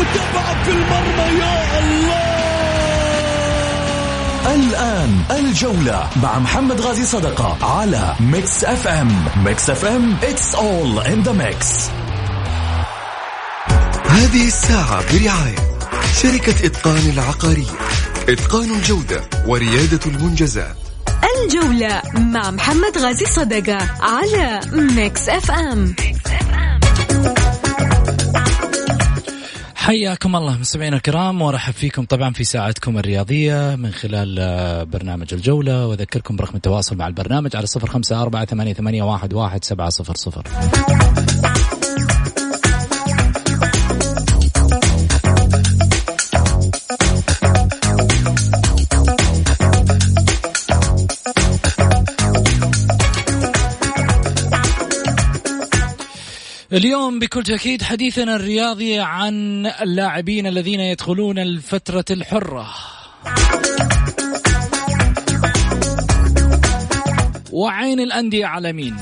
متابعة في المرمى يا الله! الآن الجولة مع محمد غازي صدقة على Mix FM Mix FM it's all in the mix. هذه الساعة برعاية شركة إتقان العقارية. إتقان الجودة وريادة المنجزات. الجولة مع محمد غازي صدقة على Mix FM حياكم الله مستمعينا الكرام وارحب فيكم طبعا في ساعتكم الرياضية من خلال آه، برنامج الجولة. وأذكركم برقم التواصل مع البرنامج على صفر خمسة أربعة ثمانية واحد, واحد سبعة صفر صفر. اليوم بكل تأكيد حديثنا الرياضي عن اللاعبين الذين يدخلون الفترة الحرة. وعين الأندية على مين؟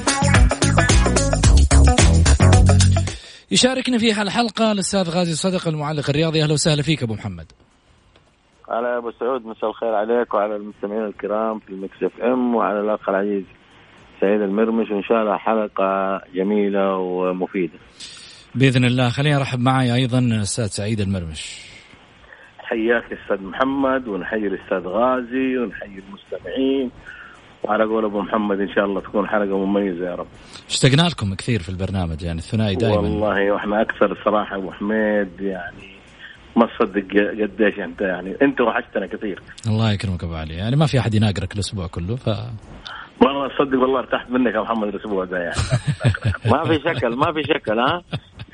يشاركنا في هالحلقة الأستاذ غازي صدق المعلق الرياضي. أهلا وسهلا فيك أبو محمد. على أبو سعود مساء الخير عليك وعلى المستمعين الكرام في المكس إف إم وعلى الأخ العزيز. سعيد المرمش وان شاء الله حلقة جميلة ومفيدة. بإذن الله خليني أرحب معي أيضا أستاذ سعيد المرمش حياك أستاذ محمد ونحيي الأستاذ غازي ونحيي المستمعين وعلى قول أبو محمد إن شاء الله تكون حلقة مميزة يا رب. اشتقنا لكم كثير في البرنامج يعني الثنائي دائما والله وإحنا أكثر الصراحه أبو حميد يعني ما تصدق قديش أنت يعني أنت وحشتنا كثير. الله يكرمك أبو علي يعني ما في أحد يناقرك الأسبوع كله ف والله صدق والله ارتحت منك يا محمد الأسبوع ده يعني. ما في شكل ما في شكل ها؟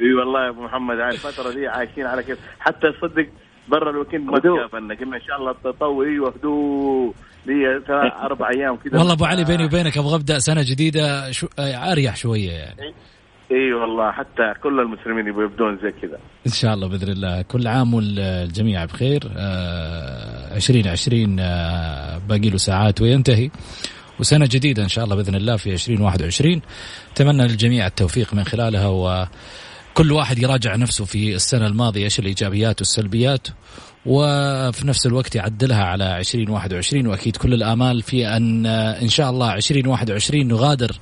إي والله يا أبو محمد هاي الفترة دي عايشين على كيف. حتى صدق برا ال weekend ما. تكافئنا قلنا إن شاء الله تطوي أيوه هدوء لي ثلاث أربع أيام كذا والله أبو علي بيني وبينك أبغى أبدأ سنة جديدة شو... آه، أريح شوية يعني. إي والله حتى كل المسلمين يبغوا يبدون زي كذا إن شاء الله بإذن الله. كل عام والجميع بخير. آه 2020 آه باقي له ساعات وينتهي. وسنة جديدة إن شاء الله بإذن الله في 2021 أتمنى للجميع التوفيق من خلالها وكل واحد يراجع نفسه في السنة الماضية إيش الإيجابيات والسلبيات وفي نفس الوقت يعدلها على 2021 وأكيد كل الآمال في أن إن شاء الله 2021 نغادر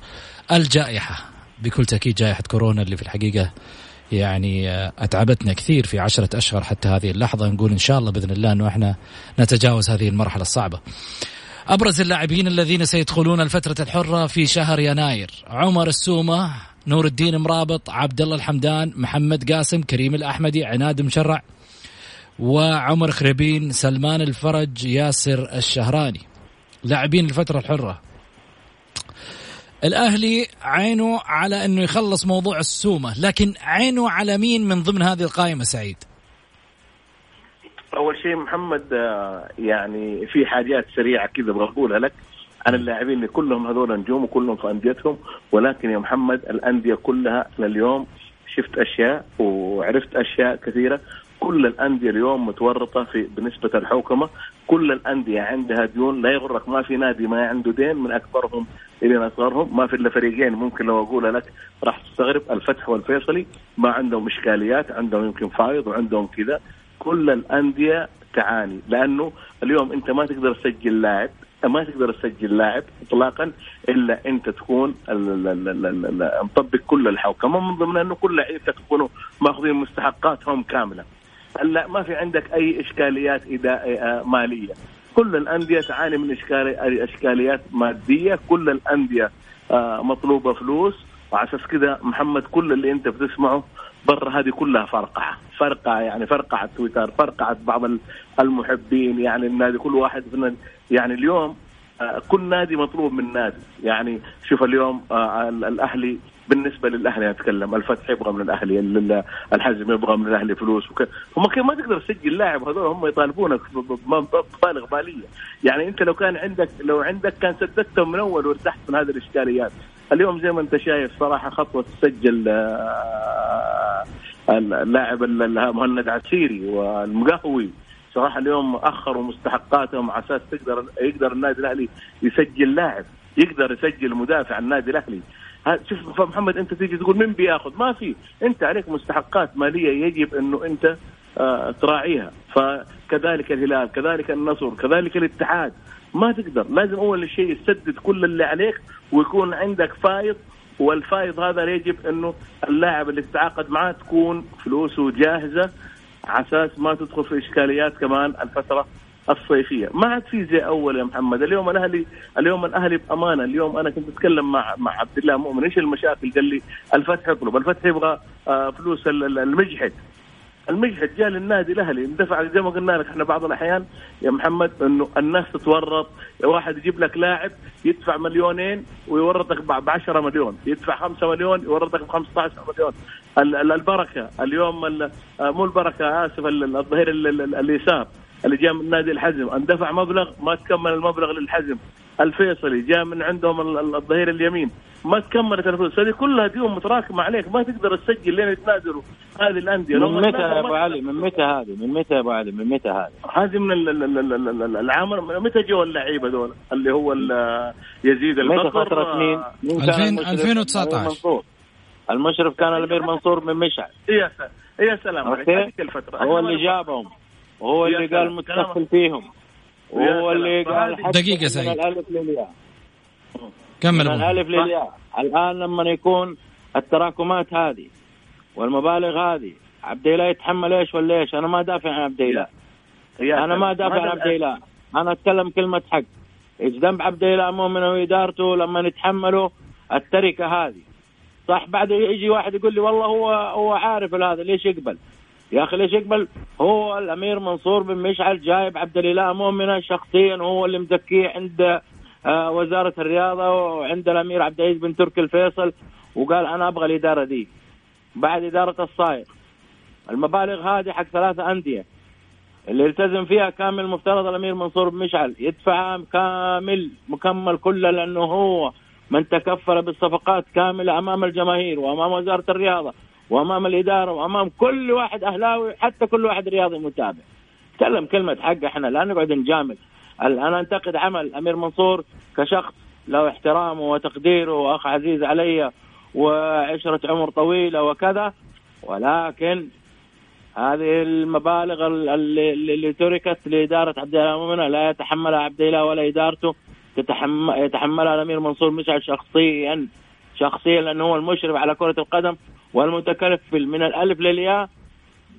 الجائحة. بكل تأكيد جائحة كورونا اللي في الحقيقة يعني أتعبتنا كثير في عشرة أشهر حتى هذه اللحظة. نقول إن شاء الله بإذن الله إنه إحنا نتجاوز هذه المرحلة الصعبة. أبرز اللاعبين الذين سيدخلون الفترة الحرة في شهر يناير. عمر السومة نور الدين مرابط عبد الله الحمدان محمد قاسم كريم الأحمدي عناد مشرع وعمر خريبين سلمان الفرج ياسر الشهراني. لاعبين الفترة الحرة. الأهلي عينه على أنه يخلص موضوع السومة لكن عينه على مين من ضمن هذه القائمة سعيد؟ أول شيء محمد آه، يعني في حاجات سريعة كذا أبغى أقولها لك. عن اللاعبين اللي كلهم هذول نجوم وكلهم في أنديتهم ولكن يا محمد الأندية كلها أنا اليوم شفت أشياء وعرفت أشياء كثيرة. كل الأندية اليوم متورطة في بنسبة الحوكمة. كل الأندية عندها ديون. لا يغرك ما في نادي ما عنده دين من أكبرهم إلى أصغرهم. ما في إلا فريقين ممكن لو أقولها لك راح تستغرب. الفتح والفيصلي ما عندهم إشكاليات عندهم يمكن فايض وعندهم كذا. كل الأندية تعاني لأنه اليوم أنت ما تقدر تسجل لاعب ما تقدر تسجل لاعب اطلاقا إلا أنت تكون مطبق كل الحوكمة من ضمن أنه كل لعيبتك يكونوا ماخذين مستحقاتهم كاملة. هلأ ما في عندك أي إشكاليات آه، مالية. كل الأندية تعاني من اشكالي إشكاليات مادية، كل الأندية آه، مطلوبة فلوس وعلى أساس كذا محمد كل اللي أنت بتسمعه برا هذه كلها فرقعة، فرقعة يعني فرقعة تويتر، فرقعة بعض ال- المحبين يعني النادي. كل واحد يعني اليوم آه، كل نادي مطلوب من نادي، يعني شوف اليوم آه، ال- الأهلي بالنسبة للأهلي أتكلم. الفتح يبغى من الأهلي ال- الحزم يبغى من الأهلي فلوس. وك... هم ما تقدر تسجل لاعب هذول هم يطالبونك بمبالغ بالية. يعني أنت لو كان عندك لو عندك كان سددتهم من أول وارتحت من هذه الإشكاليات. اليوم زي ما انت شايف صراحة خطوة تسجل آه، اللاعب ال- ال- مهند عسيري والمقهوي. صراحة اليوم أخروا مستحقاتهم على أساس تقدر يقدر النادي الأهلي يسجل لاعب يقدر يسجل مدافع النادي الأهلي. شوف محمد أنت تيجي تقول مين بياخذ؟ ما في. أنت عليك مستحقات مالية يجب انه أنت آه، تراعيها. فكذلك الهلال كذلك النصر كذلك الاتحاد. ما تقدر لازم أول شيء تسدد كل اللي عليك ويكون عندك فايض والفايض هذا يجب إنه اللاعب اللي تتعاقد معاه تكون فلوسه جاهزة على أساس ما تدخل في إشكاليات كمان الفترة الصيفية، ما عاد في زي أول يا محمد، اليوم الأهلي اليوم الأهلي بأمانة، اليوم أنا كنت أتكلم مع مع عبد الله مؤمن إيش المشاكل؟ قال لي الفتح يطلب، الفتح يبغى آه، فلوس ال- ال- المجحد. المجحد جاء للنادي الأهلي اندفع زي ما قلنا لك إحنا بعض الأحيان يا محمد إنه الناس تتورط واحد يجيب لك لاعب يدفع مليونين ويورطك ب 10 مليون يدفع 5 مليون يورطك ب 15 مليون. ال- ال- البركة اليوم ال- آه، مو البركة آسف ال- الظهير ال- ال- اليسار اللي جاء من نادي الحزم اندفع مبلغ ما تكمل المبلغ للحزم. الفيصلي جاء من عندهم ال- ال- الظهير اليمين ما تكملت الفلوس هذه كلها ديون متراكمة عليك ما تقدر تسجل لين يتنازلوا هذه الأندية. من متى يا أبو علي؟ من متى هذه؟ من متى يا أبو علي؟ من متى هذه؟ هذه من ال- ال- ال- ال- ال- العام متى جو اللعيبة دول؟ اللي هو يزيد متى فترة مين؟ مين كان 2000 المشرف؟ 2019. الأمير منصور. المشرف كان الأمير منصور من مشعل. يا سلام. يا سلام. عليك أوكي. هذيك الفترة. هو اللي جابهم. وهو اللي. قال متكفل فيهم. وهو اللي. قال دقيقة من سعيد. الألف للياء. كمل من أبو الألف للياء. الآن لما يكون التراكمات هذه والمبالغ هذه عبد الله يتحمل إيش ولا إيش؟ أنا ما دافع عن عبد الله أنا ما. دافع عن هذا- عبد الله أنا أتكلم كلمة حق. إيش ذنب عبد الله مؤمن وإدارته لما يتحملوا التركة هذه؟ صح بعد يجي واحد يقول لي والله هو هو عارف هذا ليش يقبل؟ يا أخي ليش يقبل؟ هو الأمير منصور بن مشعل جايب عبد الإله مؤمنه شخصيا هو اللي مزكيه عند آه، وزارة الرياضة وعند الأمير عبد العزيز بن تركي الفيصل وقال أنا أبغى الإدارة دي. بعد إدارة الصايغ المبالغ هذه حق ثلاثة أندية. اللي يلتزم فيها كامل المفترض الأمير منصور بن مشعل. يدفعها كامل مكمل كله لأنه هو من تكفل بالصفقات كاملة أمام الجماهير وأمام وزارة الرياضة. وأمام الإدارة وأمام كل واحد أهلاوي حتى كل واحد رياضي متابع. تكلم كلمة حق إحنا لا نقعد نجامل. أنا أنتقد عمل الامير منصور كشخص له احترامه وتقديره وأخ عزيز علي وعشرة عمر طويلة وكذا ولكن هذه المبالغ ال- اللي, تركت لإدارة عبد الله مؤمنة لا يتحملها عبد الله ولا إدارته يتحملها الأمير منصور مشعل شخصيا شخصيا لأنه هو المشرف على كرة القدم والمتكفل من الألف للياء.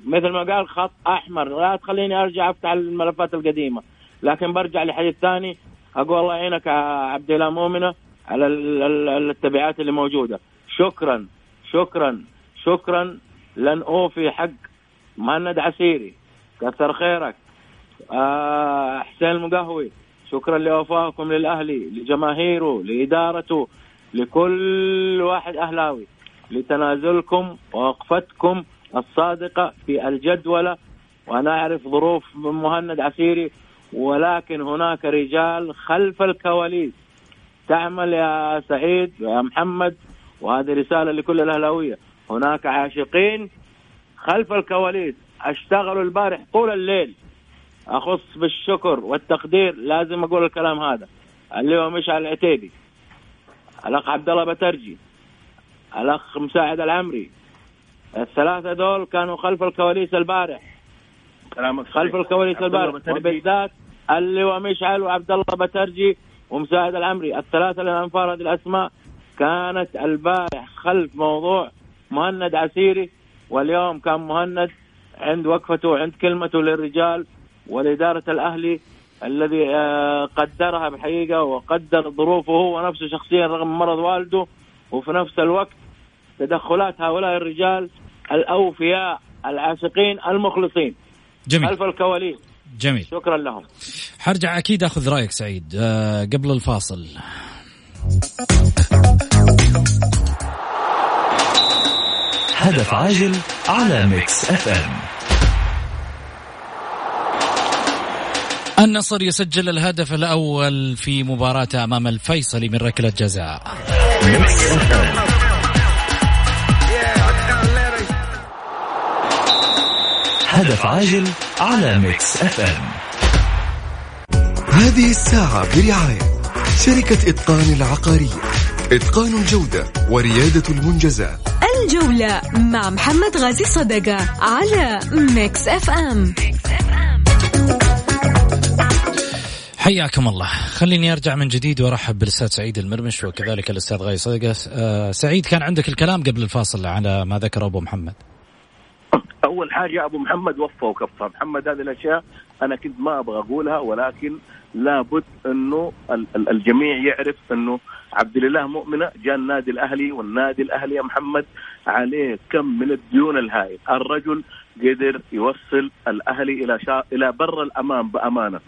مثل ما قال خط أحمر لا تخليني أرجع أفتح الملفات القديمة. لكن برجع لحديث ثاني أقول الله يعينك يا عبد الله مؤمنة على ال- ال- التبعات اللي موجودة. شكرا شكرا شكرا. لن أوفي حق مهند عسيري. كثر خيرك. آه حسين المقهوي. شكرا لوفائكم للأهلي لجماهيره لإدارته. لكل واحد أهلاوي لتنازلكم ووقفتكم الصادقة في الجدولة. وأنا أعرف ظروف مهند عسيري ولكن هناك رجال خلف الكواليس. تعمل يا سعيد يا محمد وهذه رسالة لكل الأهلاوية. هناك عاشقين خلف الكواليس. أشتغلوا البارح طول الليل. أخص بالشكر والتقدير لازم أقول الكلام هذا. اللي هو مشعل العتيبي؟ الأخ عبد الله بترجي الأخ مساعد العمري الثلاثة دول كانوا خلف الكواليس البارح كلامك خلف. الكواليس البارح. وبالذات اللي هو مشعل وعبد الله بترجي ومساعد العمري الثلاثة الانفار هذه الأسماء كانت البارح خلف موضوع مهند عسيري واليوم كان مهند عند وقفته وعند كلمته للرجال ولإدارة الأهلي الذي آه، قدرها بحقيقة وقدر ظروفه هو نفسه شخصيا رغم مرض والده. وفي نفس الوقت تدخلات هؤلاء الرجال الأوفياء العاشقين المخلصين. جميل. خلف الكواليس. جميل. شكرا لهم. حرجع أكيد أخذ رأيك سعيد آه قبل الفاصل. هدف عاجل على Mix FM. النصر يسجل الهدف الأول في مباراته أمام الفيصلي من ركلة جزاء. Mix هدف عاجل على Mix FM. هذه الساعة برعاية شركة إتقان العقارية. إتقان الجودة وريادة المنجزات. الجولة مع محمد غازي صدقة على Mix FM. حياكم الله. خليني أرجع من جديد وأرحب بالأستاذ سعيد المرمش وكذلك الأستاذ غازي صدقة آه، سعيد كان عندك الكلام قبل الفاصل على ما ذكر أبو محمد. أول حاجة أبو محمد وفى وكفى. محمد هذه الأشياء أنا كنت ما أبغى أقولها ولكن لابد إنه ال- ال- الجميع يعرف إنه عبد الإله مؤمنة جاء النادي الأهلي والنادي الأهلي يا محمد عليه كم من الديون الهائل الرجل قدر يوصل الأهلي إلى شا... إلى بر الأمام بأمانة.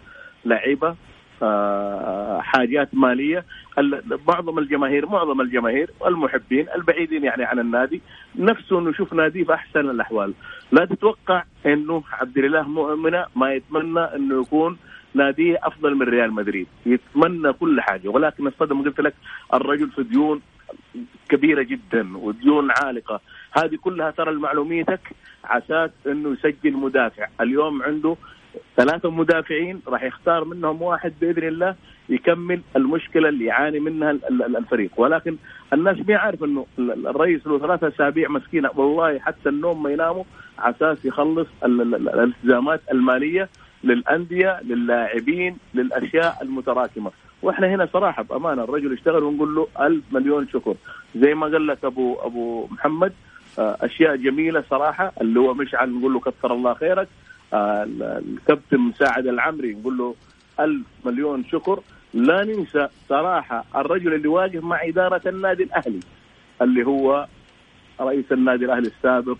لعيبة آه، حاجات مالية. ال- معظم الجماهير معظم الجماهير المحبين البعيدين يعني عن النادي نفسه إنه يشوف ناديه في أحسن الأحوال. لا تتوقع إنه عبد الإله مؤمنة ما يتمنى إنه يكون ناديه أفضل من ريال مدريد. يتمنى كل حاجة. ولكن الصدمه قلت لك الرجل في ديون كبيرة جدا وديون عالقة. هذه كلها ترى المعلوميتك عساس إنه يسجل مدافع. اليوم عنده ثلاثة مدافعين راح يختار منهم واحد بإذن الله يكمل المشكلة اللي يعاني منها ال- ال- الفريق. ولكن الناس ما ال- ال- الرئيس له ثلاثة أسابيع مسكينة. والله حتى النوم ما يناموا على أساس يخلص ال- ال- ال- الالتزامات المالية للأندية للاعبين للأشياء المتراكمة. وإحنا هنا صراحة بأمانة الرجل يشتغل ونقول له ألف مليون شكر. زي ما قال لك ابو أبو محمد آه، أشياء جميلة صراحة اللي هو مشعل نقول له كثر الله خيرك. الكابتن مساعد العمري نقول له ألف مليون شكر. لا ننسى صراحة الرجل اللي واقف مع إدارة النادي الأهلي اللي هو رئيس النادي الأهلي السابق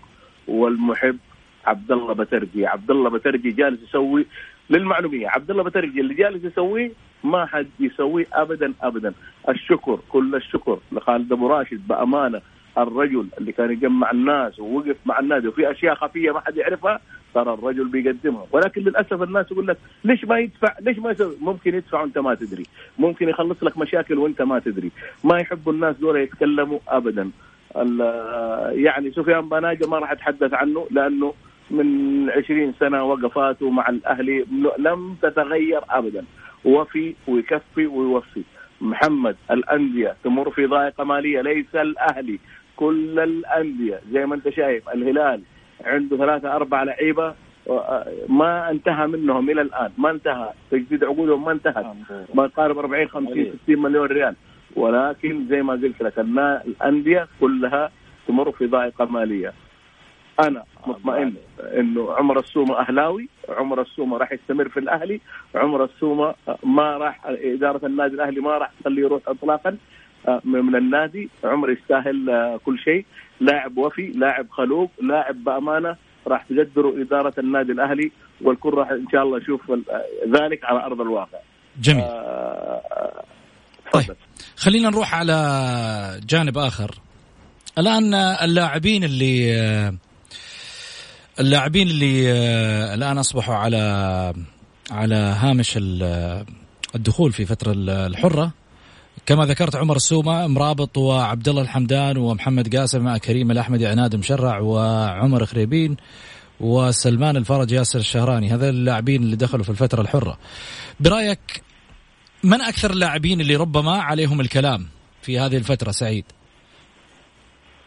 والمحب عبد الله بترجي. عبد الله بترجي جالس يسوي للمعلومية عبد الله بترجي اللي جالس يسويه ما حد يسويه ابدا ابدا. الشكر كل الشكر لخالد أبو راشد. بأمانة الرجل اللي كان يجمع الناس ووقف مع النادي وفي أشياء خفية ما حد يعرفها ترى الرجل بيقدمها ولكن للأسف الناس يقول لك ليش ما يدفع ليش ما يسوي؟ ممكن يدفع وأنت ما تدري. ممكن يخلص لك مشاكل وأنت ما تدري. ما يحبوا الناس دول يتكلموا ابدا. يعني سفيان بناجة ما راح أتحدث عنه لأنه من عشرين سنة وقفاته مع الأهلي لم تتغير أبدا. وفي ويكفي ويوفي. محمد الأندية تمر في ضائقة مالية. ليس الأهلي كل الأندية. زي ما أنت شايف الهلال عنده ثلاثة أربع لعيبة ما انتهى منهم إلى الآن ما انتهى. تجديد عقودهم ما انتهت. ما يقارب 40 50 60 مليون ريال. ولكن زي ما قلت لك الأندية كلها تمر في ضائقة مالية. أنا مطمئن إنه عمر السومة أهلاوي عمر السومة راح يستمر في الأهلي عمر السومة ما راح إدارة النادي الأهلي ما راح تخليه يروح اطلاقا. آه، من النادي. عمر يستاهل آه، كل شيء. لاعب وفي لاعب خلوق لاعب بأمانة راح تقدروا إدارة النادي الأهلي والكل راح إن شاء الله يشوف آه، ذلك على أرض الواقع. جميل. آه، طيب. خلينا نروح على جانب آخر. الآن اللاعبين اللي اللاعبين اللي الآن أصبحوا على على هامش ال- الدخول في فترة الحرة. كما ذكرت عمر السومة مرابط وعبد الله الحمدان ومحمد قاسم مع كريم الأحمدي عناد مشرع وعمر خريبين وسلمان الفرج ياسر الشهراني. هذا اللاعبين اللي دخلوا في الفترة الحرة. برأيك من أكثر اللاعبين اللي ربما عليهم الكلام في هذه الفترة سعيد؟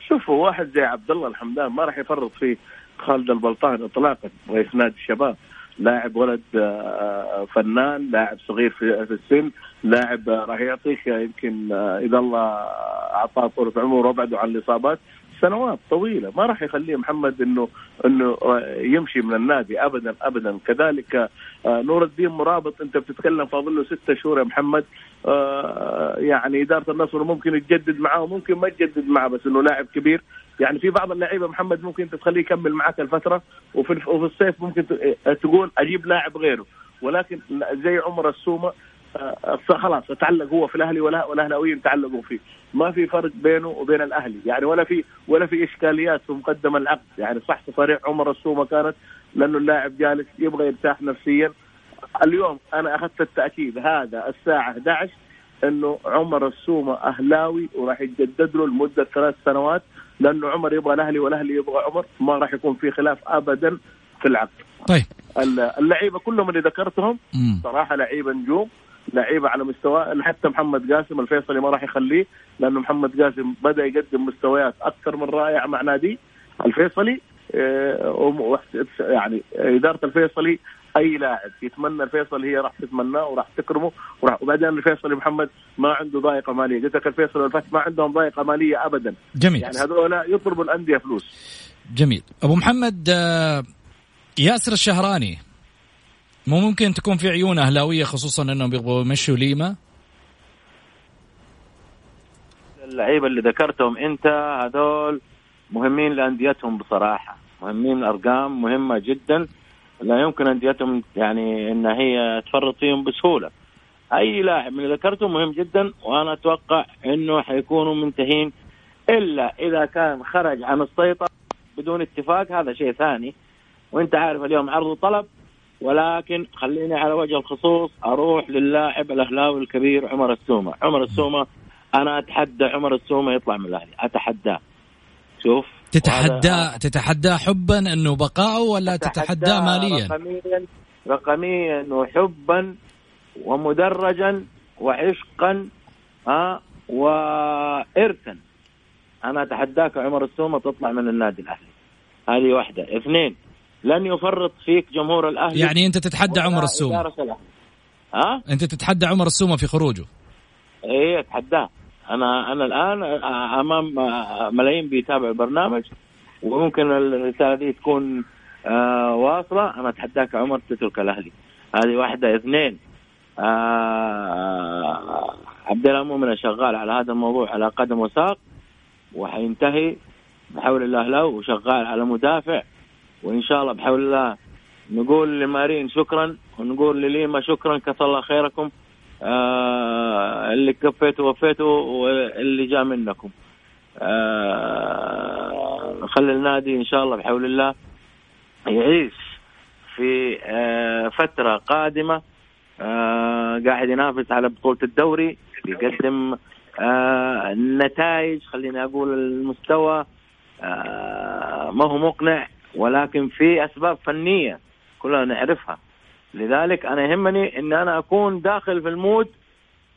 شوفوا واحد زي عبد الله الحمدان ما راح يفرط في خالد البلطان اطلاقا رئيس نادي الشباب. لاعب ولد آه، فنان لاعب صغير في السن لاعب آه، راح يعطيك يمكن آه، إذا الله أعطاه طول عمره وابعده عن الإصابات سنوات طويلة. ما راح يخليه محمد إنه إنه آه، يمشي من النادي ابدا ابدا. كذلك آه، نور الدين مرابط أنت بتتكلم فاضل له ستة شهور يا محمد. آه، يعني إدارة النصر ممكن تجدد معاه وممكن ما تجدد معاه بس إنه لاعب كبير. يعني في بعض اللعيبه محمد ممكن أنت تخليه يكمل معك الفترة وفي وفي الصيف ممكن ت- تقول أجيب لاعب غيره. ولكن زي عمر السومة آه، خلاص تعلق هو في الأهلي ولا والاهلاويين تعلقوا فيه. ما في فرق بينه وبين الأهلي يعني ولا في ولا في إشكاليات في مقدم العقد. يعني صح تصاريح عمر السومة كانت لأنه اللاعب جالس يبغى يرتاح نفسيا. اليوم أنا أخذت التأكيد هذا الساعة 11 إنه عمر السومة أهلاوي وراح يتجدد له لمدة ثلاث سنوات. لأنه عمر يبغى الأهلي والأهلي يبغى عمر ما راح يكون في خلاف ابدا في العقد. طيب اللعيبة كلهم اللي ذكرتهم. صراحة لعيبة نجوم لعيبة على مستوى حتى محمد قاسم الفيصلي ما راح يخليه لأنه محمد قاسم بدأ يقدم مستويات أكثر من رائعه مع نادي الفيصلي آه، يعني إدارة الفيصلي أي لاعب يتمنى الفيصل هي راح تتمناه وراح تكرمه وراح وبعدين الفيصلي محمد ما عنده ضائقه مالية. قلت لك الفيصل والفتح ما عندهم ضائقه مالية ابدا. جميل. يعني هذول يطلبوا الأندية فلوس. جميل. أبو محمد آه، ياسر الشهراني مو ممكن تكون في عيون أهلاوية خصوصا إنهم يبغوا يمشوا ليما؟ اللعيبة اللي ذكرتهم أنت هذول مهمين لأنديتهم بصراحة. مهمين الأرقام مهمة جدا. لا يمكن انديتهم يعني إن هي تفرط فيهم بسهولة. أي لاعب من اللي ذكرته مهم جدا وأنا أتوقع إنه حيكونوا منتهين إلا إذا كان خرج عن السيطرة بدون اتفاق هذا شيء ثاني. وأنت عارف اليوم عرض وطلب ولكن خليني على وجه الخصوص أروح للاعب الأهلاوي الكبير عمر السومة، عمر السومة أنا أتحدى عمر السومة يطلع من الأهلي، أتحداه. شوف تتحداه تتحداه حبا أنه بقائه ولا تتحداه ماليا؟ رقميا رقميا وحبا ومدرجا وعشقا ها وارثا. أنا أتحداك عمر السومة تطلع من النادي الأهلي. هذه واحدة. اثنين لن يفرط فيك جمهور الأهلي يعني أنت تتحدى عمر السومة. ها؟ أنت تتحدى عمر السومة في خروجه؟ إيه أتحداه. أنا أنا الآن أمام ملايين بيتابعوا البرنامج وممكن الرسالة دي تكون آه واصلة. أنا أتحداك عمر تترك الأهلي. هذه واحدة. اثنين آه عبد الله مؤمن شغال على هذا الموضوع على قدم وساق وحينتهي بحول الله له وشغال على مدافع. وإن شاء الله بحول الله نقول لمارين شكرا ونقول لليما شكرا كثر الله خيركم. آه اللي كفيتوا وفيتوا واللي جاء منكم. آه خلي النادي إن شاء الله بحول الله يعيش في آه فترة قادمة آه قاعد ينافس على بطولة الدوري يقدم آه نتائج خليني أقول المستوى آه ما هو مقنع ولكن في أسباب فنية كلنا نعرفها. لذلك أنا يهمني إن أنا أكون داخل في ال mood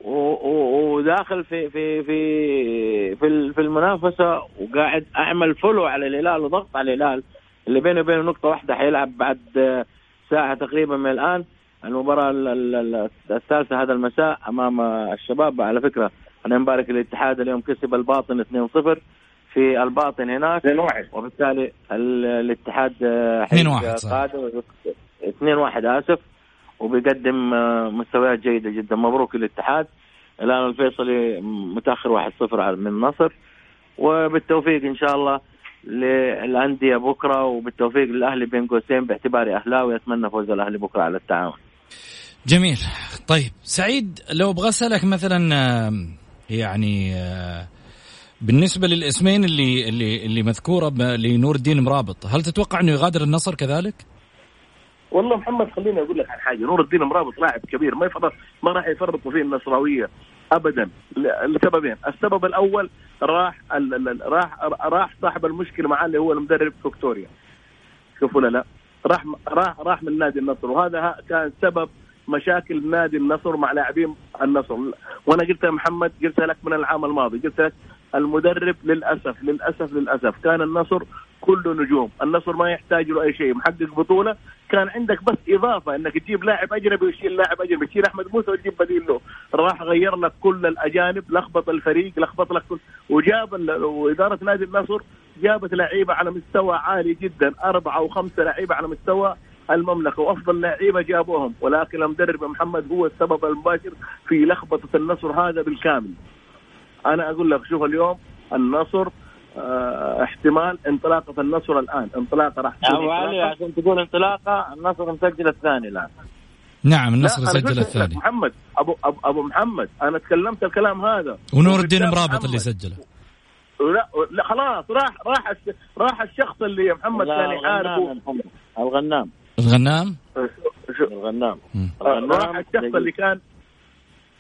وداخل في في في في ال- في المنافسة وقاعد أعمل follow على الهلال وضغط على الهلال اللي بينه وبينه نقطة واحدة حيلعب بعد آه، ساعة تقريبا من الآن. المباراة ال- ال- ال- الثالثة هذا المساء أمام آه، الشباب. على فكرة أنا نبارك الاتحاد اليوم كسب الباطن 2-0 في الباطن هناك. 2-1 وبالتالي ال- الاتحاد آه، 2-1 صحيح. قادم 2-1 آسف وبيقدم آه، مستويات جيدة جدا. مبروك الاتحاد الآن الفيصلي متأخر 1-0 على- من النصر وبالتوفيق إن شاء الله للأندية بكرة وبالتوفيق للأهلي بين قوسين باعتباري أهلاوي. أتمنى فوز الأهلي بكرة على التعاون. جميل. طيب سعيد لو أبغى أسألك مثلا آم، يعني آه، بالنسبة للاسمين اللي اللي اللي مذكورة لنور الدين مرابط هل تتوقع إنه يغادر النصر كذلك؟ والله محمد خليني أقول لك عن حاجة. نور الدين مرابط لاعب كبير ما يفرط ما راح يفرطوا فيه النصراوية ابدا. لسببين، السبب الأول راح راح راح صاحب المشكلة معاه اللي هو المدرب فيكتوريا. شوفوا لا لا. راح راح راح من نادي النصر. وهذا كان سبب مشاكل نادي النصر مع لاعبين النصر. وأنا قلت يا محمد قلت لك من العام الماضي قلت لك المدرب للأسف للأسف للأسف كان النصر كله نجوم. النصر ما يحتاج له أي شيء محقق بطولة. كان عندك بس إضافة إنك تجيب لاعب أجنبي وتشيل لاعب أجنبي تشيل أحمد موسى وتجيب بديل له. راح غير لك كل الأجانب لخبط الفريق لخبط لك كل وجاب وإدارة نادي النصر جابت لعيبة على مستوى عالي جدا أربعة وخمسه لعيبة على مستوى المملكة وأفضل لعيبة جابوهم. ولكن المدرب محمد هو السبب المباشر في لخبطة النصر هذا بالكامل. أنا أقول لك شوف اليوم النصر آه احتمال انطلاقة النصر الآن. انطلاقة راح تكون أبو علي انطلاقة. عشان تقول انطلاقة النصر مسجل الثاني الآن. نعم النصر سجل الثاني. محمد أبو أبو, أبو محمد أنا تكلمت الكلام هذا. ونور الدين مرابط. اللي سجله. لا, لا خلاص راح راح راح الشخص اللي يا محمد كان يحاربه. الغنام الغنام. شو- الغنام. راح الشخص اللي كان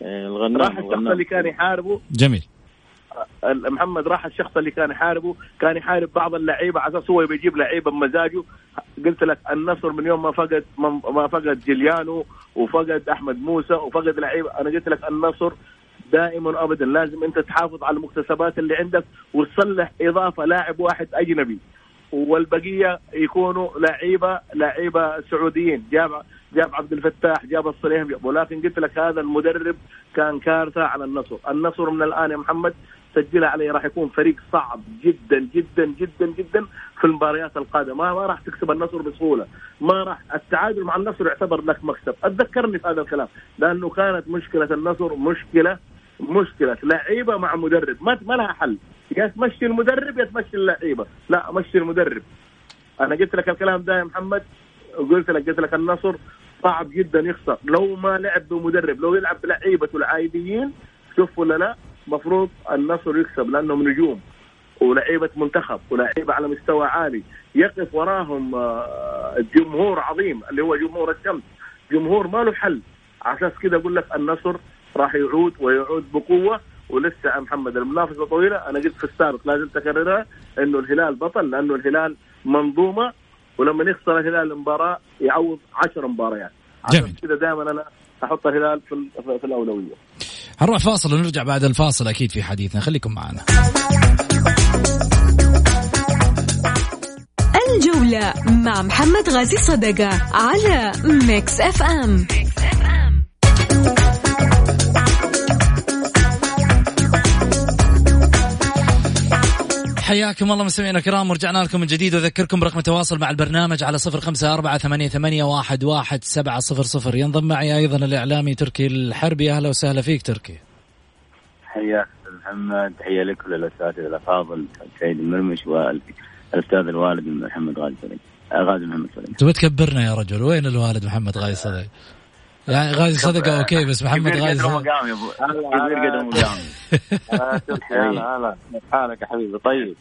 إيه، الغنام راح الشخص. اللي كان يحاربه. جميل. محمد راح الشخص اللي كان يحاربه كان يحارب بعض اللعيبة على أساس هو يبي يجيب لعيبة بمزاجه. قلت لك النصر من يوم ما فقد ما فقد جليانو وفقد أحمد موسى وفقد لعيبة. أنا قلت لك النصر دائما ابدا لازم أنت تحافظ على المكتسبات اللي عندك وتصلح إضافة لاعب واحد أجنبي. والبقية يكونوا لعيبه لعيبة سعوديين. جاب جاب عبد الفتاح جاب الصليم جاب ولكن قلت لك هذا المدرب كان كارثة على النصر، النصر من الآن يا محمد سجلها عليه راح يكون فريق صعب جدا جدا جدا جدا في المباريات القادمة، ما راح تكسب النصر بسهولة، ما راح التعادل مع النصر يعتبر لك مكسب، أتذكرني في هذا الكلام، لأنه كانت مشكلة النصر مشكلة مشكلة. لعيبة مع مدرب، ما ما لها حل، يا تمشي المدرب يا تمشي اللعيبة، لا مشي المدرب. أنا قلت لك الكلام ده يا محمد. وقلت لك قلت لك النصر صعب جدا يخسر. لو ما لعب بمدرب لو يلعب بلعيبته العاديين شوف ولا لا مفروض النصر يكسب لانهم نجوم. ولعيبة منتخب ولعيبة على مستوى عالي. يقف وراهم آه، جمهور عظيم اللي هو جمهور الشمس. جمهور ما له حل. أساس كذا أقول لك النصر راح يعود ويعود بقوة. ولسه يا محمد المنافسة طويلة. أنا قلت في السابق لازم تكررها إنه الهلال بطل لأنه الهلال منظومة. ولما يخسر الهلال المباراة يعوض 10 مباريات. جميل. عشان كذا دائما أنا أحط الهلال في, ال- في الأولوية. هنروح فاصل ونرجع بعد الفاصل أكيد في حديثنا. خليكم معنا. الجولة مع محمد غازي صدقة على Mix FM. حياكم الله مستمعينا الكرام ورجعنا لكم من جديد. واذكركم برقم التواصل مع البرنامج على صفر خمسة أربعة ثمانية, ثمانية واحد, واحد سبعة صفر صفر. ينضم معي أيضا الإعلامي تركي الحربي. أهلا وسهلا فيك تركي. حياك محمد تحية لك وللاساتذه الأفاضل سعيد المرمش والأستاذ الوالد محمد غازي سليم آه، غازي محمد سليم تبى تكبرنا يا رجل؟ وين الوالد محمد غازي صدقة يعني غازي صدقة أوكي بس محمد كبير غازي. قدر صدقة مقام يا أبو. كبير قدر مقام. هلا هلا حالك يا حبيبي طيب.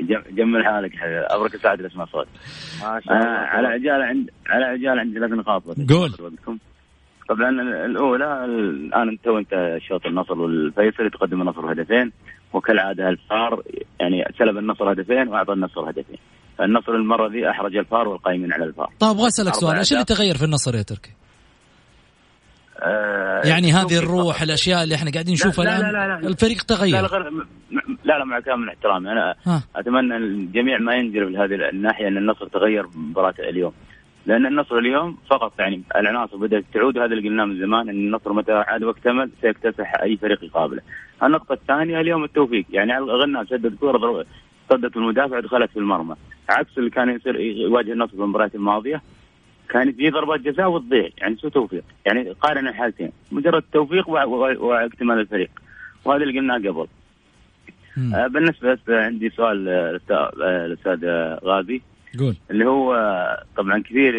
جم- جمل حالك حبيبي. أبرك سعد اسمع صوت ما آه، شاء الله. على عجالة عند على عجالة عندي ثلاث نقاط. قول. طبعا الأولى الآن تو انت شوط النصر والفيصل يتقدم النصر هدفين وكالعادة الفار يعني سلب النصر هدفين وأعطى النصر هدفين. النصر المرة ذي أحرج الفار والقائمين على الفار. طيب أبغى أسألك سؤال إيش اللي. تغير في النصر يا تركي. آه، يعني هذه الروح فقط. الأشياء اللي إحنا قاعدين لا- نشوفها لا- لا- لا- لا. الفريق لا لا تغير م- لا لا مع كامل احترامي أنا ها. أتمنى الجميع ما ينجرف لهذه الناحية إن النصر تغير مباراة اليوم لأن النصر اليوم فقط يعني العناصر بدأت تعود وهذا اللي قلناه من زمان إن النصر متى عاد واكتمل سيكتسح أي فريق يقابله. النقطة الثانية اليوم التوفيق يعني غنى سدد كورة صدت المدافع ودخلت في المرمى عكس اللي كان يصير يواجه النصر في المباريات الماضية كانت في ضربات جزاء وتضيع يعني سوء توفيق يعني قارن الحالتين مجرد توفيق واكتمال الفريق وهذا اللي قلناه قبل. آه، بالنسبة بس عندي سؤال للأستاذ- آه، الأستاذ آه، غازي. قول. اللي هو آه، طبعا كثير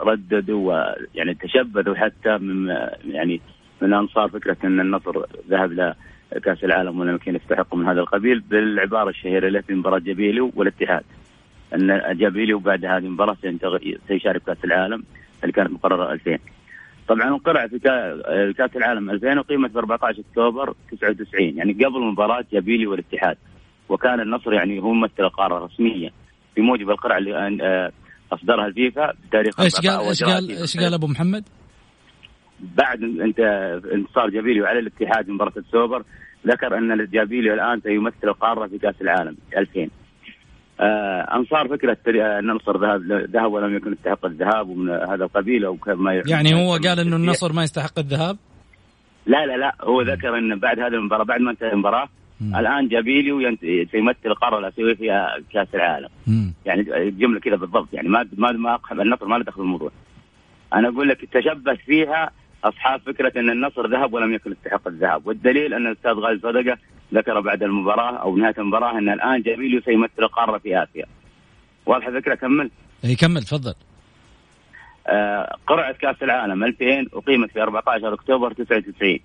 رددوا يعني تشبثوا حتى من يعني من أنصار فكرة إن النصر ذهب لكاس العالم ولم يكن يستحق من هذا القبيل بالعبارة الشهيرة في مباراة جابيلي والاتحاد. أن جابيلي وبعد هذه المباراة سيشارك كأس العالم اللي كانت مقررة 2000 طبعا القرعه في كأ- كأس العالم 2000 اقيمت ب 14 اكتوبر 99 يعني قبل مباراة جابيلي والاتحاد. وكان النصر يعني هو ممثل القارة رسميا بموجب القرعه اللي آه، أصدرها الفيفا بتاريخ إيش 14 قال إيش قال إيش قال أبو محمد؟ بعد أنت انتصار جابيلو على الاتحاد مباراة السوبر ذكر أن جابيلو الآن سيمثل القارة في كأس العالم 2000 آه انصار فكرة تري- آه، أن النصر ذهب ذهب ولم يكن يستحق الذهاب ومن هذا القبيل أو كما ي- يعني هو قال إنه النصر ما يستحق الذهاب؟ لا لا لا هو ذكر إن بعد هذه المباراه بعد ما انتهت المباراة. الآن جابيلو وينت- سيمثل القارة الاسيويه في كأس العالم مم. يعني الجمله كذا بالضبط يعني ما ما ما النصر ما له دخل بالموضوع أنا أقول لك تشبث فيها أصحاب فكرة إن النصر ذهب ولم يكن يستحق الذهاب والدليل إن الأستاذ غازي صدقة ذكر بعد المباراة أو نهاية المباراة أن الآن جابيلو سيمثل القارة في آسيا. واضحة الفكرة؟ كمل. إي كمل تفضل. آه، قرعة كأس العالم 2000 أقيمت في 14 أكتوبر 99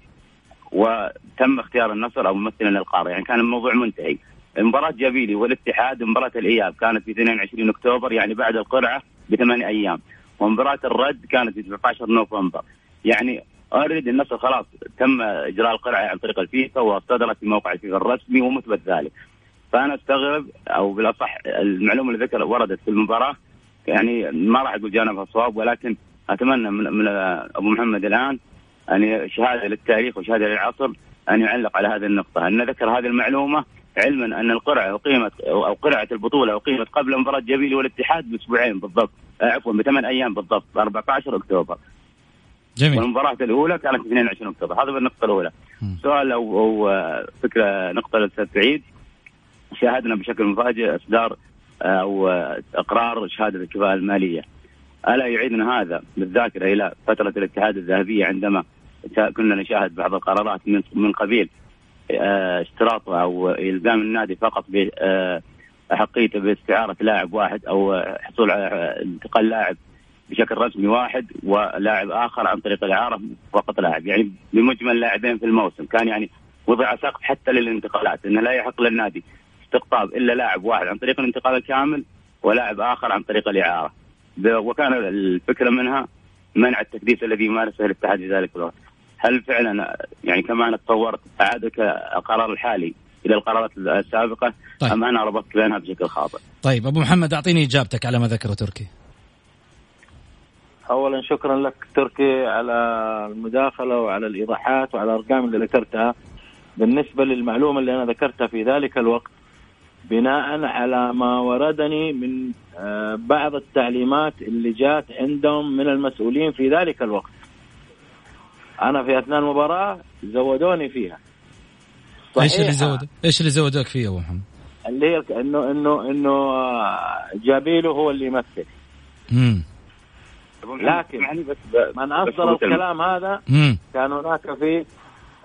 وتم اختيار النصر أو ممثلا للقارة. يعني كان الموضوع منتهي. مباراة جوبيلو والاتحاد مباراة الإياب كانت في 22 أكتوبر يعني بعد القرعة بثمان أيام. ومباراة الرد كانت في 19 نوفمبر. يعني already النصر خلاص تم إجراء القرعة عن طريق الفيفا وصدرت في موقع الفيفا الرسمي ومثبت ذلك. فأنا أستغرب أو بالأصح المعلومة اللي ذكر وردت في المباراة يعني ما راح أقول جانبها صواب ولكن أتمنى من, من أبو محمد الآن أن شهاده للتاريخ وشهاده للعصر أن يعلق على هذه النقطة، أن ذكر هذه المعلومة علما أن القرعة أقيمت أو قرعة البطولة أقيمت قبل مباراة جبيل والاتحاد بأسبوعين بالضبط، آه، عفوا بثمان أيام بالضبط 14 أكتوبر. جميل. والمباراة الأولى كانت 22 أكتوبر هذا بالنقطة الأولى. سؤال أو, أو آه، فكرة نقطة للأستاذ سعيد شاهدنا بشكل مفاجئ إصدار آه، أو آه، إقرار شهادة الكفاءة المالية. ألا يعيدنا هذا بالذاكرة إلى فترة الاتحاد الذهبية عندما كنا نشاهد بعض القرارات من من قبيل اشتراط أو إلزام النادي فقط بأحقيته باستعارة لاعب واحد أو حصول على انتقال لاعب بشكل رسمي واحد ولاعب آخر عن طريق الإعارة فقط لاعب يعني بمجمل لاعبين في الموسم كان يعني وضع سقف حتى للانتقالات إنه لا يحق للنادي استقطاب إلا لاعب واحد عن طريق الانتقال الكامل ولاعب آخر عن طريق الإعارة وكان الفكرة منها منع التكديس الذي يمارسه الاتحاد في ذلك الوقت هل فعلا يعني كما تطورت اعادك القرار الحالي إلى القرارات السابقة طيب. أم أنا ربطت بينها بشكل خاطئ؟ طيب أبو محمد أعطيني إجابتك على ما ذكره تركي. اولا شكرا لك تركي على المداخلة وعلى الإيضاحات وعلى الأرقام اللي ذكرتها. بالنسبة للمعلومة اللي أنا ذكرتها في ذلك الوقت بناء على ما وردني من آه، بعض التعليمات اللي جات عندهم من المسؤولين في ذلك الوقت. أنا في أثناء المباراة زودوني فيها. إيش اللي زود إيش اللي زودوك فيه أبو محمد؟ اللي هي إنه إنه إنه آه، جابيلو هو اللي يمثل. امم لكن من أصدر الكلام هذا كان هناك في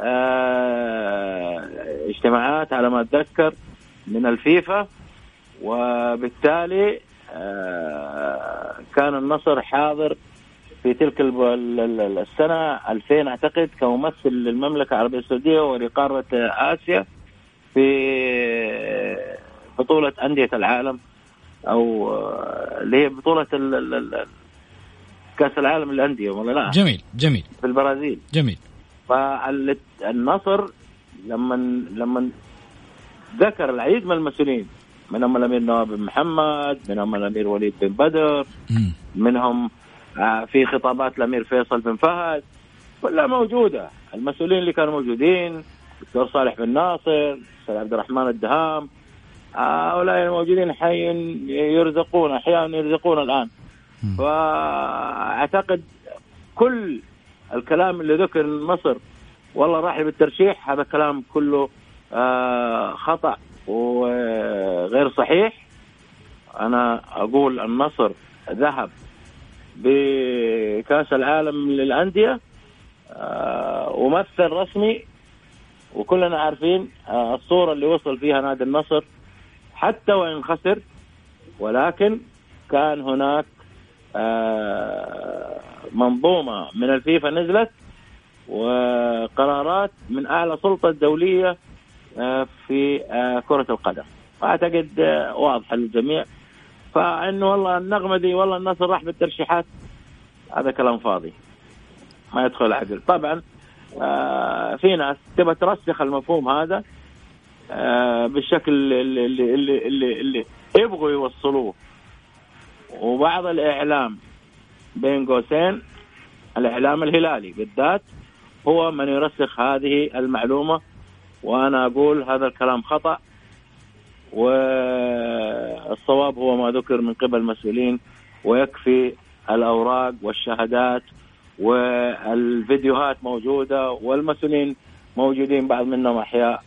آه اجتماعات على ما أتذكر من الفيفا وبالتالي آه كان النصر حاضر في تلك السنة 2000 أعتقد كممثل للمملكة العربية السعودية ولقاره آسيا في بطولة أندية العالم أو آه، اللي هي بطولة كأس العالم للأندية ولا لا؟ جميل جميل. في البرازيل. جميل. فالنصر لما لما ذكر العديد من المسؤولين منهم الأمير نواف بن محمد منهم الأمير وليد بن بدر منهم آه، في خطابات الأمير فيصل بن فهد كلها موجودة. المسؤولين اللي كانوا موجودين الدكتور صالح بن ناصر الاستاذ عبد الرحمن الدهام هؤلاء الموجودين حي يرزقون أحيانا يرزقون الآن. فاعتقد كل الكلام اللي ذكر مصر والله راح بالترشيح هذا كلام كله آه خطأ وغير صحيح. أنا أقول النصر ذهب بكأس العالم للأندية آه ومثل رسمي وكلنا عارفين آه الصورة اللي وصل فيها نادي النصر حتى وإن خسر ولكن كان هناك منظومة من الفيفا نزلت وقرارات من أعلى سلطة دولية آه، في آه، كرة القدم. واعتقد واضحه للجميع. فإنه والله النغمة دي والله النصر راح بالترشيحات. هذا كلام فاضي. ما يدخل العقل طبعا في ناس تبى ترسخ المفهوم هذا بالشكل اللي اللي, اللي, اللي يبغوا يوصلوه. وبعض الإعلام بين قوسين الإعلام الهلالي بالذات هو من يرسخ هذه المعلومة وأنا أقول هذا الكلام خطأ والصواب هو ما ذكر من قبل المسؤولين ويكفي الأوراق والشهادات والفيديوهات موجودة والمسؤولين موجودين بعض منهم أحياء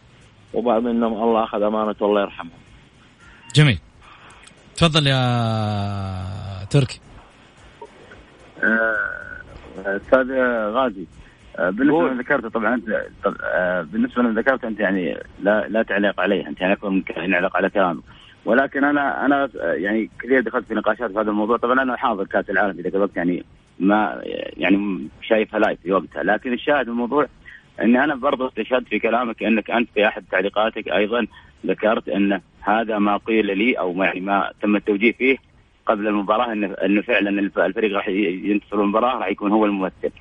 وبعض منهم الله أخذ أمانته الله يرحمه جميل. تفضل يا تركي؟ آه، أستاذ غازي آه، بالنسبة لما ذكرت طبعا انت آه، بالنسبة لما ذكرت أنت يعني لا لا تعليق عليه أنت يعني يكون نعلق على كلامه ولكن أنا أنا يعني كثير دخلت في نقاشات في هذا الموضوع. طبعا أنا حاضر كأس العالم في ذاك الوقت يعني ما يعني شايفها لايف في وقتها. لكن الشاهد الموضوع اني أنا برضه استشهدت في كلامك إنك أنت في أحد تعليقاتك أيضا ذكرت إن هذا ما قيل لي أو ما يعني ما تم التوجيه فيه قبل المباراة انه إنه فعلا الفريق راح ينتصر المباراة راح يكون هو الممثل.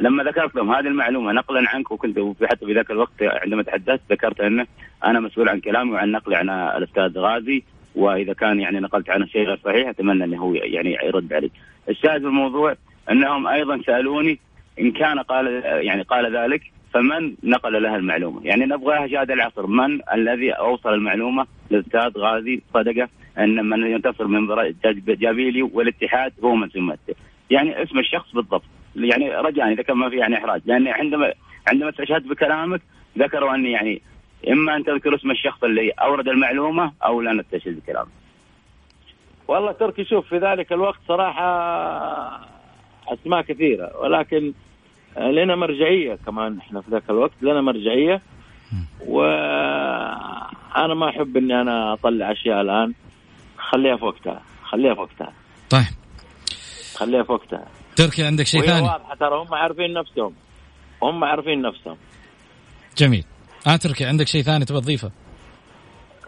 لما ذكرت لهم هذه المعلومة نقلا عنك وكنت حتى في ذاك الوقت عندما تحدثت ذكرت أنه أنا مسؤول عن كلامي وعن نقلي عن الأستاذ غازي وإذا كان يعني نقلت عنه شيء غير صحيح أتمنى إنه هو يعني يرد علي. الشاهد الموضوع أنهم أيضا سألوني إن كان قال يعني قال ذلك فمن نقل لها المعلومة؟ يعني نبغاها شهاده العصر، من الذي أوصل المعلومة للأستاذ غازي صدقه أن من ينتصر من جابيلي والاتحاد هو من سيمثل. يعني اسم الشخص بالضبط، يعني رجاني اذا كان ما في يعني إحراج، لأن عندما عندما استشهدت بكلامك ذكروا أني يعني إما أن تذكر اسم الشخص اللي أورد المعلومة أو لا نستشهد بكلامك. والله تركي شوف في ذلك الوقت صراحة أسماء كثيرة. ولكن لنا مرجعية كمان إحنا في ذاك الوقت لنا مرجعية. وأنا ما أحب إني أنا أطلع أشياء الآن. خليها في وقتها خليها في وقتها. طيب. خليها في وقتها. تركي عندك شيء ثاني؟ واضحة ترى هم عارفين نفسهم. هم عارفين نفسهم. جميل. آه تركي عندك شيء ثاني تبغى تضيفه؟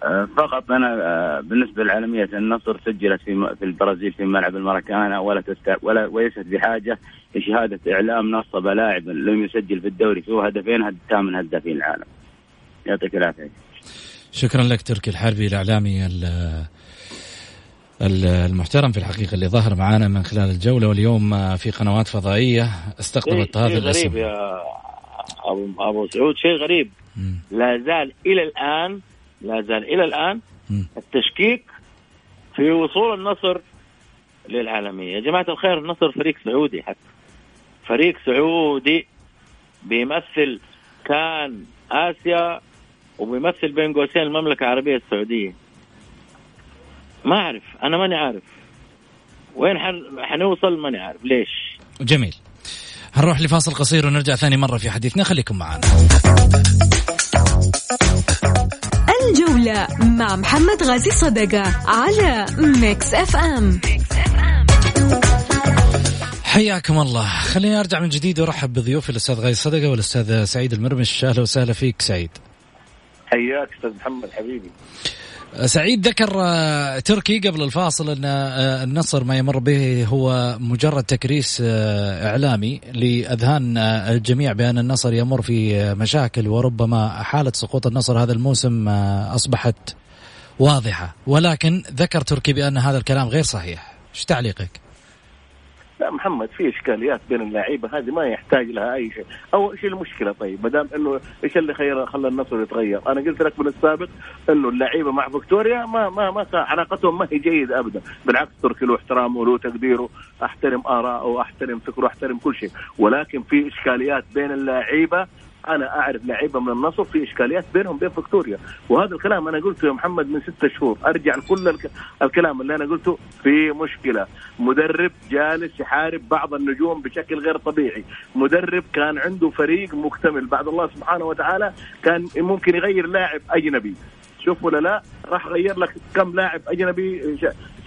آه، فقط أنا آه، بالنسبة للعالمية النصر سجلت في في البرازيل في ملعب الماراكانا ولا تست ولا وليست بحاجة لشهادة إعلام نصب لاعب لم يسجل في الدوري سوى هدفين هدفان من هدافين العالم. يعطيك العافية. شكرا لك تركي الحربي الإعلامي المحترم في الحقيقة اللي ظهر معنا من خلال الجولة واليوم في قنوات فضائية. استقطبت هذا الاسم. غريب يا ابو أبو سعود شيء غريب. لا زال إلى الان لا زال إلى الآن التشكيك في وصول النصر للعالمية، يا جماعة الخير النصر فريق سعودي حتى. فريق سعودي بيمثل كان آسيا وبيمثل بين قوسين المملكة العربية السعودية. ما أعرف أنا ماني عارف. وين حنوصل ماني عارف ليش؟ جميل. هنروح لفاصل قصير ونرجع ثاني مرة في حديثنا. خليكم معنا. الجولة مع محمد غازي صدقة على ميكس أف أم. حياكم الله. خليني أرجع من جديد وأرحب بضيوفي الأستاذ غازي صدقة والأستاذ سعيد المرمش. أهلا وسهلا فيك سعيد. حياك أستاذ محمد حبيبي. سعيد ذكر آه، تركي قبل الفاصل إن آه، النصر ما يمر به هو مجرد تكريس آه، إعلامي لأذهان الجميع بأن النصر يمر في مشاكل وربما حالة سقوط النصر هذا الموسم أصبحت واضحة. ولكن ذكر تركي بأن هذا الكلام غير صحيح. إيش تعليقك؟ لا محمد في إشكاليات بين اللعيبة هذه ما يحتاج لها أي شيء، أو إيش المشكلة طيب؟ ما دام إنه إيش اللي خير؟ خلى النصر يتغير؟ أنا قلت لك من السابق إنه اللعيبة مع فيكتوريا ما ما ما علاقتهم ما هي جيدة ابدا، بالعكس تركي له احترامه وله تقديره، أحترم آراءه واحترم فكره واحترم كل شيء، ولكن في إشكاليات بين اللعيبة أنا أعرف لعيبة من النصر في إشكاليات بينهم بين فيكتوريا. وهذا الكلام أنا قلته يا محمد من ستة شهور. أرجع لكل الكلام اللي أنا قلته في مشكلة. مدرب جالس يحارب بعض النجوم بشكل غير طبيعي. مدرب كان عنده فريق مكتمل. بعد الله سبحانه وتعالى كان ممكن يغير لاعب أجنبي. شوف ولا لا راح غير لك كم لاعب أجنبي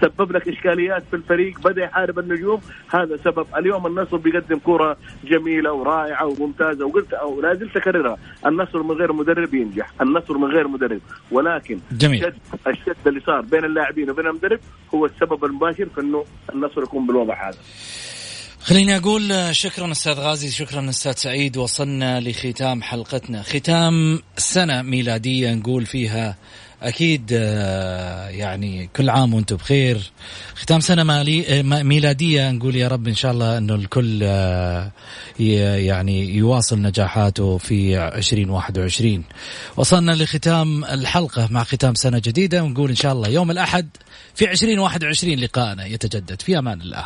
سبب لك إشكاليات في الفريق بدأ يحارب النجوم. هذا سبب. اليوم النصر بيقدم كرة جميلة ورائعة وممتازة وقلت أو لا زلت أكررها. النصر من غير مدرب ينجح. النصر من غير مدرب. ولكن جميل. الشد, الشد اللي صار بين اللاعبين وبين المدرب هو السبب المباشر في إنه النصر يكون بالوضع هذا. خليني أقول شكرا أستاذ غازي شكرا أستاذ سعيد. وصلنا لختام حلقتنا. ختام سنة ميلادية نقول فيها أكيد آه، يعني كل عام وأنتم بخير. ختام سنة مالي آه، ميلادية نقول يا رب إن شاء الله إنه الكل آه، يعني يواصل نجاحاته في 2021 وصلنا لختام الحلقة مع ختام سنة جديدة. ونقول إن شاء الله يوم الأحد في 2021 لقائنا يتجدد. في أمان الله.